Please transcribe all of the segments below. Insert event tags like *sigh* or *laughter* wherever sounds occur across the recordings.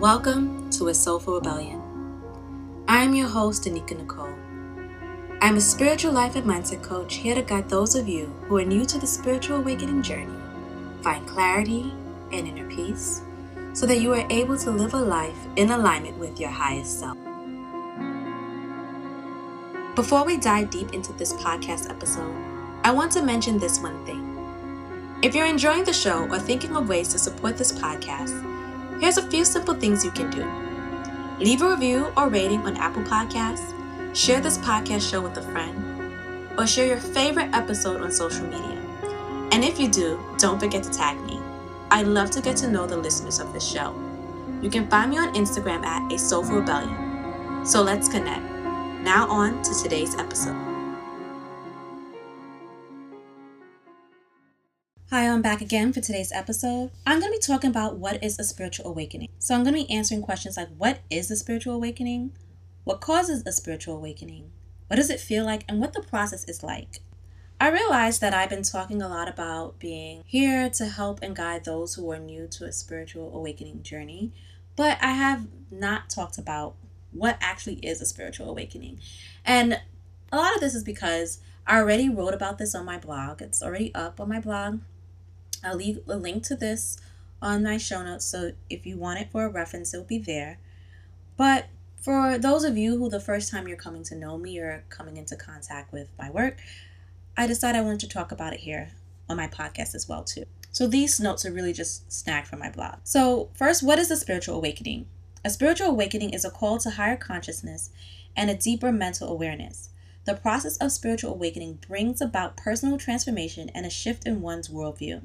Welcome to A Soulful Rebellion. I am your host, Anekia Nicole. I'm a spiritual life and mindset coach here to guide those of you who are new to the spiritual awakening journey, find clarity and inner peace, so that you are able to live a life in alignment with your highest self. Before we dive deep into this podcast episode, I want to mention this one thing. If you're enjoying the show or thinking of ways to support this podcast, here's a few simple things you can do. Leave a review or rating on Apple Podcasts, share this podcast show with a friend, or share your favorite episode on social media. And if you do, don't forget to tag me. I'd love to get to know the listeners of this show. You can find me on Instagram at A Soulful Rebellion. So let's connect. Now on to today's episode. Hi, I'm back again for today's episode. I'm going to be talking about what is a spiritual awakening. So, I'm going to be answering questions like what is a spiritual awakening? What causes a spiritual awakening? What does it feel like? And what the process is like. I realized that I've been talking a lot about being here to help and guide those who are new to a spiritual awakening journey, but I have not talked about what actually is a spiritual awakening. And a lot of this is because I already wrote about this on my blog. It's already up on my blog. I'll leave a link to this on my show notes, so if you want it for a reference, it'll be there. But for those of you who the first time you're coming to know me or coming into contact with my work, I decided I wanted to talk about it here on my podcast as well too. So these notes are really just snagged from my blog. So first, what is a spiritual awakening? A spiritual awakening is a call to higher consciousness and a deeper mental awareness. The process of spiritual awakening brings about personal transformation and a shift in one's worldview.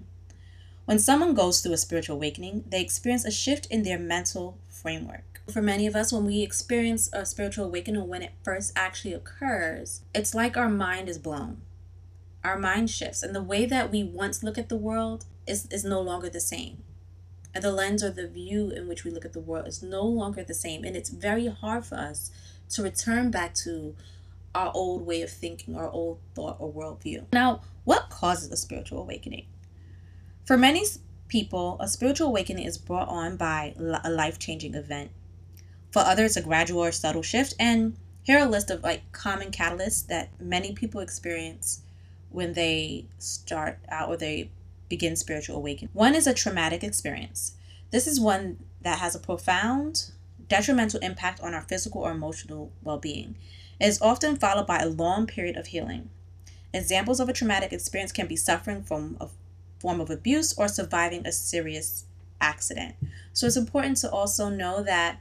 When someone goes through a spiritual awakening, they experience a shift in their mental framework. For many of us, when we experience a spiritual awakening, when it first actually occurs, it's like our mind is blown. Our mind shifts, and the way that we once look at the world is, is no longer the same. And the lens or the view in which we look at the world is no longer the same. And it's very hard for us to return back to our old way of thinking, our old thought or worldview. Now, what causes a spiritual awakening? For many people, a spiritual awakening is brought on by a life changing event. For others, a gradual or subtle shift. And here are a list of like common catalysts that many people experience when they start out or they begin spiritual awakening. One is a traumatic experience. This is one that has a profound detrimental impact on our physical or emotional well being. It is often followed by a long period of healing. Examples of a traumatic experience can be suffering from a form of abuse or surviving a serious accident. So it's important to also know that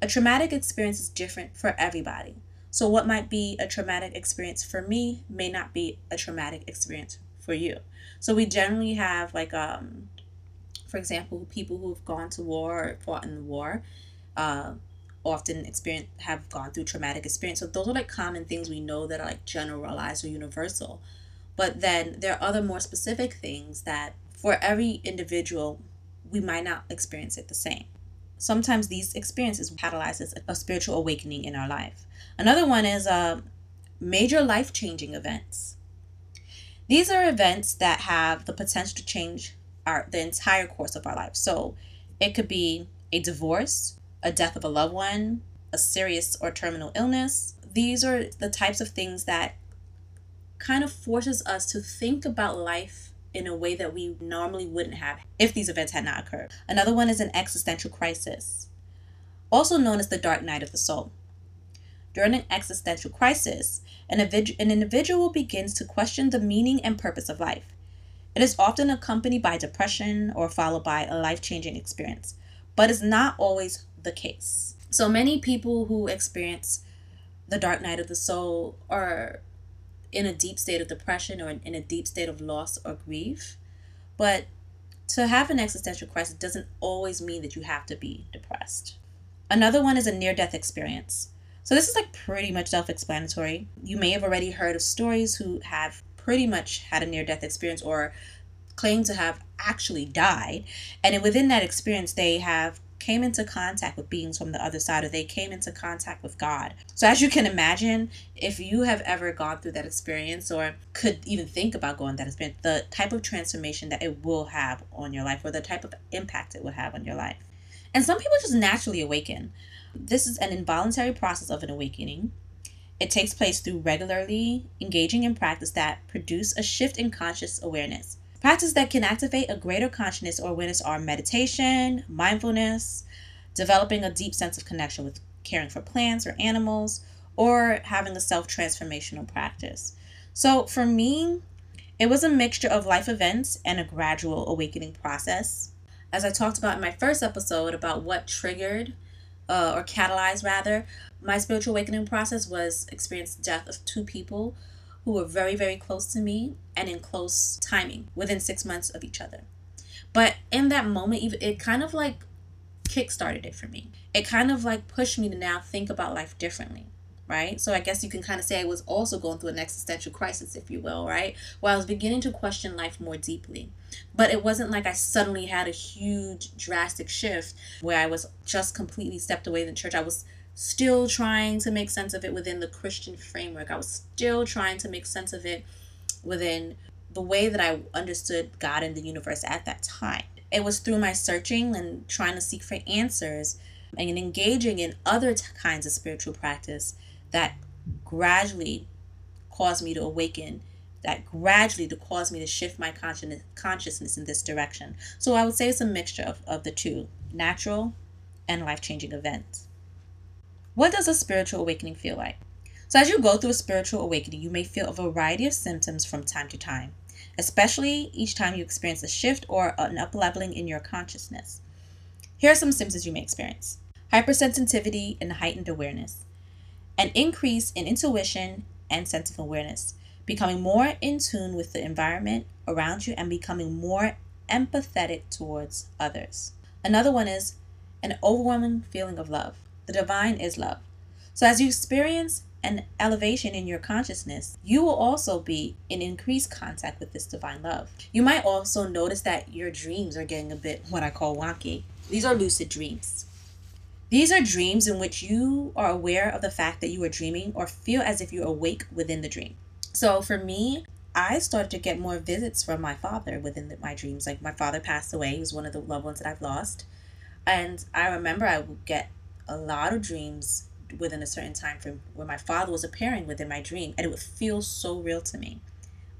a traumatic experience is different for everybody. So, what might be a traumatic experience for me may not be a traumatic experience for you. So, we generally have, like, um, for example, people who've gone to war or fought in the war. Uh, often experience have gone through traumatic experience so those are like common things we know that are like generalized or universal but then there are other more specific things that for every individual, we might not experience it the same. Sometimes these experiences catalyzes a spiritual awakening in our life. Another one is uh, major life changing events. These are events that have the potential to change our the entire course of our life. So it could be a divorce, a death of a loved one, a serious or terminal illness. These are the types of things that kind of forces us to think about life in a way that we normally wouldn't have if these events had not occurred. Another one is an existential crisis, also known as the dark night of the soul. During an existential crisis, an, individual begins to question the meaning and purpose of life. It is often accompanied by depression or followed by a life changing experience, but is not always the case. So many people who experience the dark night of the soul are in a deep state of depression or in a deep state of loss or grief. But to have an existential crisis doesn't always mean that you have to be depressed. Another one is a near death experience. So this is like pretty much self explanatory. You may have already heard of stories who have pretty much had a near death experience or claim to have actually died. And within that experience, they have came into contact with beings from the other side or they came into contact with God. So, as you can imagine, if you have ever gone through that experience or could even think about going that experience, the type of transformation that it will have on your life or the type of impact it will have on your life. And some people just naturally awaken. This is an involuntary process of an awakening. It takes place through regularly engaging in practice that produce a shift in conscious awareness. Practices that can activate a greater consciousness or awareness are meditation, mindfulness, developing a deep sense of connection with caring for plants or animals, or having a self transformational practice. So for me, it was a mixture of life events and a gradual awakening process. As I talked about in my first episode about what triggered uh, or catalyzed rather my spiritual awakening process was experience death of two people who were very very close to me and in close timing within six months of each other but in that moment it kind of like kick started it for me it kind of like pushed me to now think about life differently right? So I guess you can kind of say I was also going through an existential crisis, if you will, right? Where I was beginning to question life more deeply. But it wasn't like I suddenly had a huge, drastic shift where I was just completely stepped away from church. I was still trying to make sense of it within the Christian framework. I was still trying to make sense of it within the way that I understood God and the universe at that time. It was through my searching and trying to seek for answers and engaging in other t- kinds of spiritual practice that gradually caused me to awaken that gradually to cause me to shift my consciousness in this direction so i would say it's a mixture of, of the two natural and life-changing events what does a spiritual awakening feel like so as you go through a spiritual awakening you may feel a variety of symptoms from time to time especially each time you experience a shift or an upleveling in your consciousness here are some symptoms you may experience hypersensitivity and heightened awareness an increase in intuition and sense of awareness, becoming more in tune with the environment around you and becoming more empathetic towards others. Another one is an overwhelming feeling of love. The divine is love. So as you experience an elevation in your consciousness, you will also be in increased contact with this divine love. You might also notice that your dreams are getting a bit what I call wonky. These are lucid dreams. These are dreams in which you are aware of the fact that you are dreaming or feel as if you're awake within the dream. So for me, I started to get more visits from my father within the, my dreams. Like my father passed away, he was one of the loved ones that I've lost. And I remember I would get a lot of dreams within a certain time frame where my father was appearing within my dream and it would feel so real to me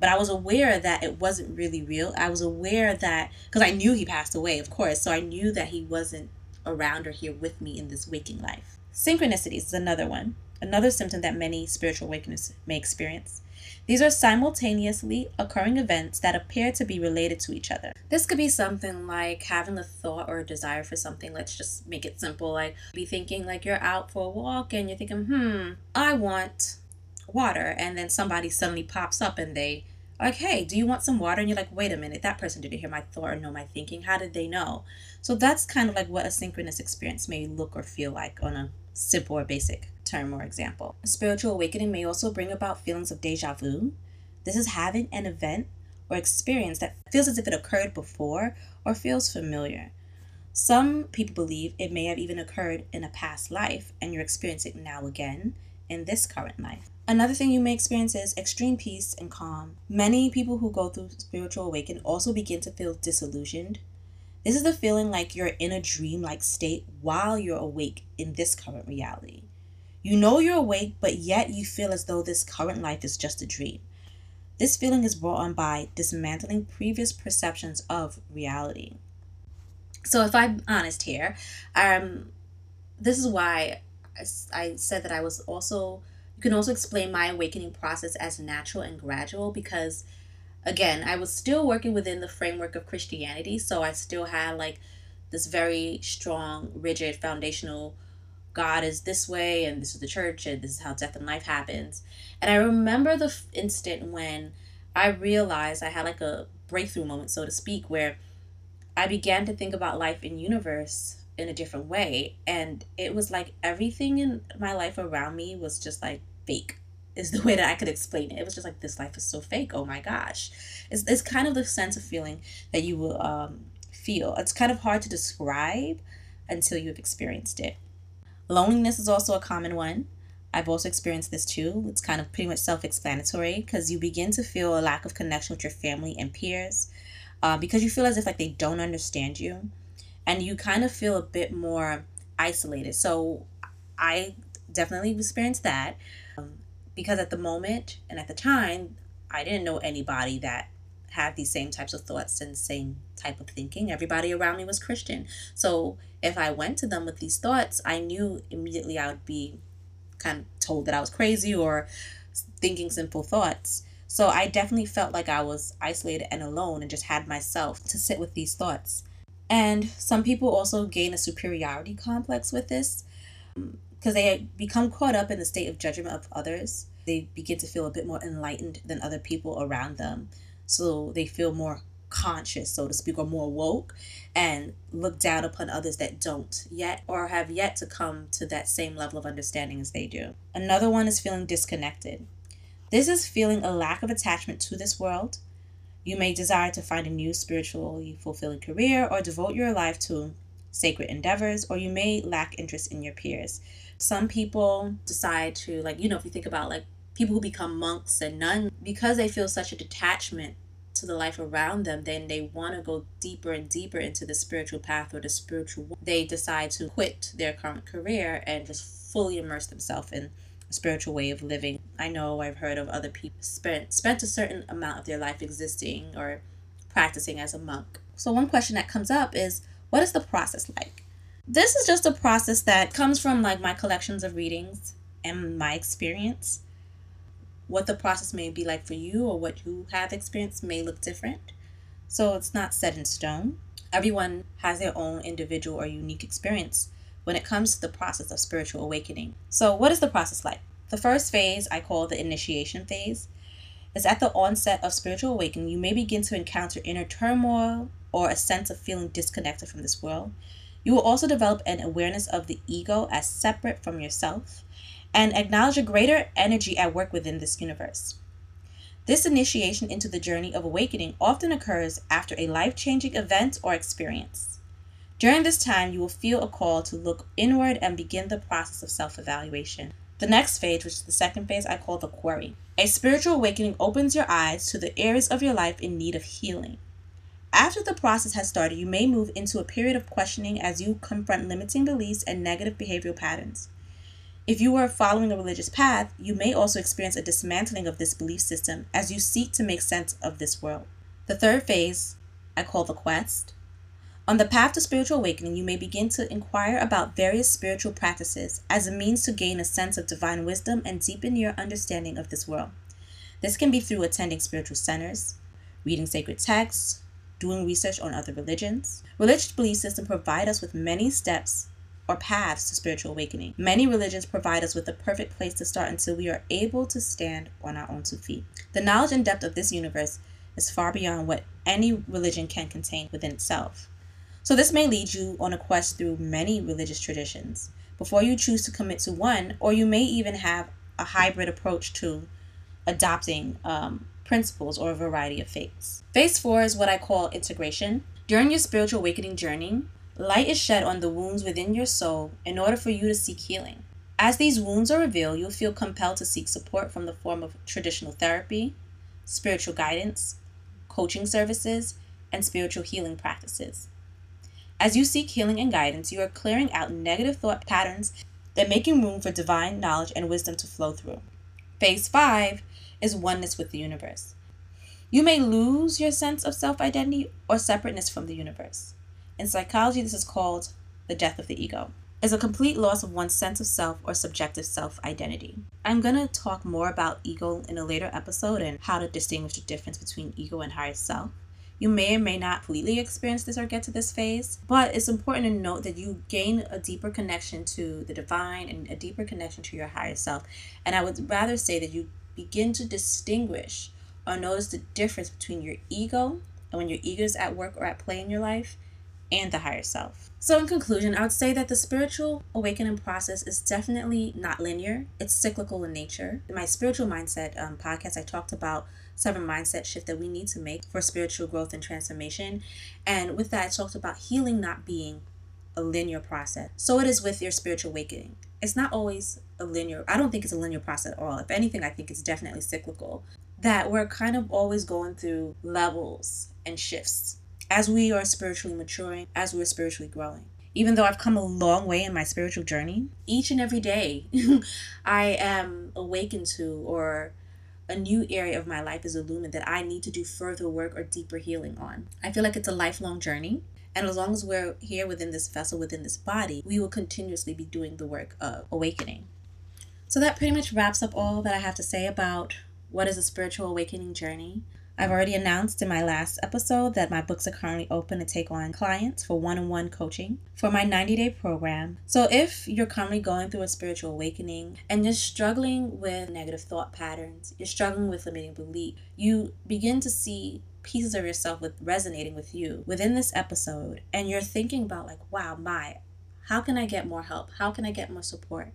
but I was aware that it wasn't really real. I was aware that because I knew he passed away, of course, so I knew that he wasn't around or here with me in this waking life. Synchronicities is another one, another symptom that many spiritual awakeners may experience. These are simultaneously occurring events that appear to be related to each other. This could be something like having a thought or a desire for something. Let's just make it simple. Like, be thinking like you're out for a walk and you're thinking, hmm, I want water. And then somebody suddenly pops up and they like, hey, do you want some water? And you're like, wait a minute, that person didn't hear my thought or know my thinking. How did they know? So that's kind of like what a synchronous experience may look or feel like on a simple or basic term or example. A spiritual awakening may also bring about feelings of deja vu. This is having an event or experience that feels as if it occurred before or feels familiar. Some people believe it may have even occurred in a past life and you're experiencing it now again in this current life. Another thing you may experience is extreme peace and calm. Many people who go through spiritual awakening also begin to feel disillusioned. This is the feeling like you're in a dream like state while you're awake in this current reality. You know you're awake, but yet you feel as though this current life is just a dream. This feeling is brought on by dismantling previous perceptions of reality. So, if I'm honest here, um, this is why I, I said that I was also you can also explain my awakening process as natural and gradual because again, I was still working within the framework of Christianity, so I still had like this very strong, rigid, foundational God is this way, and this is the church, and this is how death and life happens. And I remember the instant when I realized I had like a breakthrough moment, so to speak, where I began to think about life in universe in a different way. And it was like everything in my life around me was just like fake is the *laughs* way that I could explain it. It was just like this life is so fake. Oh my gosh, it's it's kind of the sense of feeling that you will um, feel. It's kind of hard to describe until you've experienced it. Loneliness is also a common one. I've also experienced this too. It's kind of pretty much self explanatory because you begin to feel a lack of connection with your family and peers uh, because you feel as if like they don't understand you. and you kind of feel a bit more isolated. So I definitely experienced that um, because at the moment and at the time, I didn't know anybody that had these same types of thoughts and same type of thinking. Everybody around me was Christian. So if I went to them with these thoughts, I knew immediately I would be kind of told that I was crazy or thinking simple thoughts. So I definitely felt like I was isolated and alone and just had myself to sit with these thoughts. And some people also gain a superiority complex with this um, because they become caught up in the state of judgment of others. They begin to feel a bit more enlightened than other people around them. So they feel more conscious, so to speak, or more woke and look down upon others that don't yet or have yet to come to that same level of understanding as they do. Another one is feeling disconnected. This is feeling a lack of attachment to this world. You may desire to find a new spiritually fulfilling career or devote your life to sacred endeavors, or you may lack interest in your peers. Some people decide to, like, you know, if you think about like people who become monks and nuns, because they feel such a detachment to the life around them, then they want to go deeper and deeper into the spiritual path or the spiritual. They decide to quit their current career and just fully immerse themselves in a spiritual way of living. I know I've heard of other people spent spent a certain amount of their life existing or practicing as a monk. So one question that comes up is what is the process like? This is just a process that comes from like my collections of readings and my experience. What the process may be like for you or what you have experienced may look different. So it's not set in stone. Everyone has their own individual or unique experience when it comes to the process of spiritual awakening. So, what is the process like? The first phase I call the initiation phase is at the onset of spiritual awakening, you may begin to encounter inner turmoil or a sense of feeling disconnected from this world. You will also develop an awareness of the ego as separate from yourself and acknowledge a greater energy at work within this universe. This initiation into the journey of awakening often occurs after a life changing event or experience. During this time, you will feel a call to look inward and begin the process of self evaluation. The next phase, which is the second phase, I call the query. A spiritual awakening opens your eyes to the areas of your life in need of healing. After the process has started, you may move into a period of questioning as you confront limiting beliefs and negative behavioral patterns. If you are following a religious path, you may also experience a dismantling of this belief system as you seek to make sense of this world. The third phase, I call the quest. On the path to spiritual awakening, you may begin to inquire about various spiritual practices as a means to gain a sense of divine wisdom and deepen your understanding of this world. This can be through attending spiritual centers, reading sacred texts, doing research on other religions. Religious belief systems provide us with many steps or paths to spiritual awakening. Many religions provide us with the perfect place to start until we are able to stand on our own two feet. The knowledge and depth of this universe is far beyond what any religion can contain within itself. So, this may lead you on a quest through many religious traditions before you choose to commit to one, or you may even have a hybrid approach to adopting um, principles or a variety of faiths. Phase four is what I call integration. During your spiritual awakening journey, light is shed on the wounds within your soul in order for you to seek healing. As these wounds are revealed, you'll feel compelled to seek support from the form of traditional therapy, spiritual guidance, coaching services, and spiritual healing practices. As you seek healing and guidance, you are clearing out negative thought patterns and making room for divine knowledge and wisdom to flow through. Phase 5 is oneness with the universe. You may lose your sense of self identity or separateness from the universe. In psychology, this is called the death of the ego. Is a complete loss of one's sense of self or subjective self identity. I'm going to talk more about ego in a later episode and how to distinguish the difference between ego and higher self. You may or may not completely experience this or get to this phase, but it's important to note that you gain a deeper connection to the divine and a deeper connection to your higher self. And I would rather say that you begin to distinguish or notice the difference between your ego and when your ego is at work or at play in your life and the higher self. So, in conclusion, I would say that the spiritual awakening process is definitely not linear, it's cyclical in nature. In my spiritual mindset um, podcast, I talked about seven mindset shift that we need to make for spiritual growth and transformation. And with that, I talked about healing not being a linear process. So it is with your spiritual awakening. It's not always a linear, I don't think it's a linear process at all. If anything, I think it's definitely cyclical. That we're kind of always going through levels and shifts as we are spiritually maturing, as we're spiritually growing. Even though I've come a long way in my spiritual journey, each and every day *laughs* I am awakened to or a new area of my life is illumined that I need to do further work or deeper healing on. I feel like it's a lifelong journey. And as long as we're here within this vessel, within this body, we will continuously be doing the work of awakening. So that pretty much wraps up all that I have to say about what is a spiritual awakening journey. I've already announced in my last episode that my books are currently open to take on clients for one on one coaching for my 90 day program. So, if you're currently going through a spiritual awakening and you're struggling with negative thought patterns, you're struggling with limiting belief, you begin to see pieces of yourself with resonating with you within this episode, and you're thinking about, like, wow, my, how can I get more help? How can I get more support?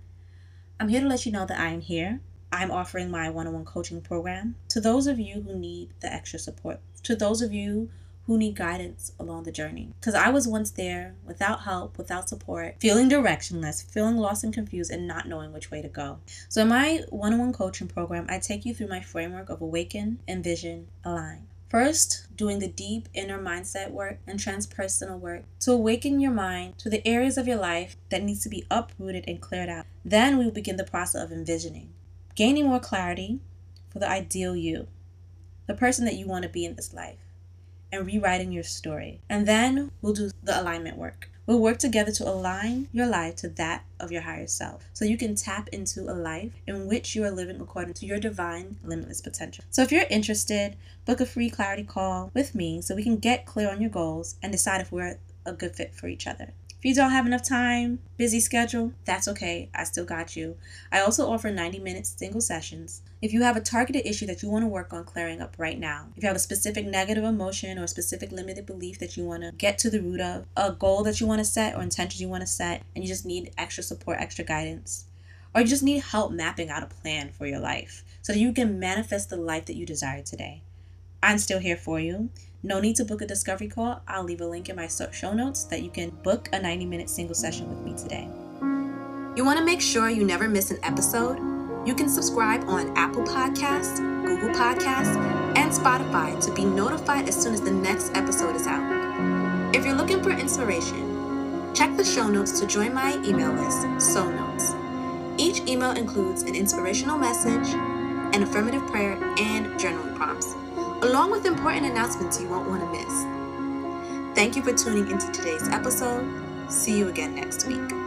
I'm here to let you know that I am here. I'm offering my one on one coaching program to those of you who need the extra support, to those of you who need guidance along the journey. Because I was once there without help, without support, feeling directionless, feeling lost and confused, and not knowing which way to go. So, in my one on one coaching program, I take you through my framework of awaken, envision, align. First, doing the deep inner mindset work and transpersonal work to awaken your mind to the areas of your life that needs to be uprooted and cleared out. Then we will begin the process of envisioning, gaining more clarity for the ideal you, the person that you want to be in this life, and rewriting your story. And then we'll do the alignment work. We'll work together to align your life to that of your higher self so you can tap into a life in which you are living according to your divine, limitless potential. So, if you're interested, book a free clarity call with me so we can get clear on your goals and decide if we're a good fit for each other. You don't have enough time, busy schedule, that's okay. I still got you. I also offer 90 minute single sessions. If you have a targeted issue that you want to work on clearing up right now, if you have a specific negative emotion or a specific limited belief that you want to get to the root of, a goal that you want to set or intentions you want to set, and you just need extra support, extra guidance, or you just need help mapping out a plan for your life so that you can manifest the life that you desire today, I'm still here for you. No need to book a discovery call. I'll leave a link in my show notes that you can book a 90 minute single session with me today. You want to make sure you never miss an episode? You can subscribe on Apple Podcasts, Google Podcasts, and Spotify to be notified as soon as the next episode is out. If you're looking for inspiration, check the show notes to join my email list, Soul Notes. Each email includes an inspirational message, an affirmative prayer, and journaling prompts along with important announcements you won't want to miss. Thank you for tuning into today's episode. See you again next week.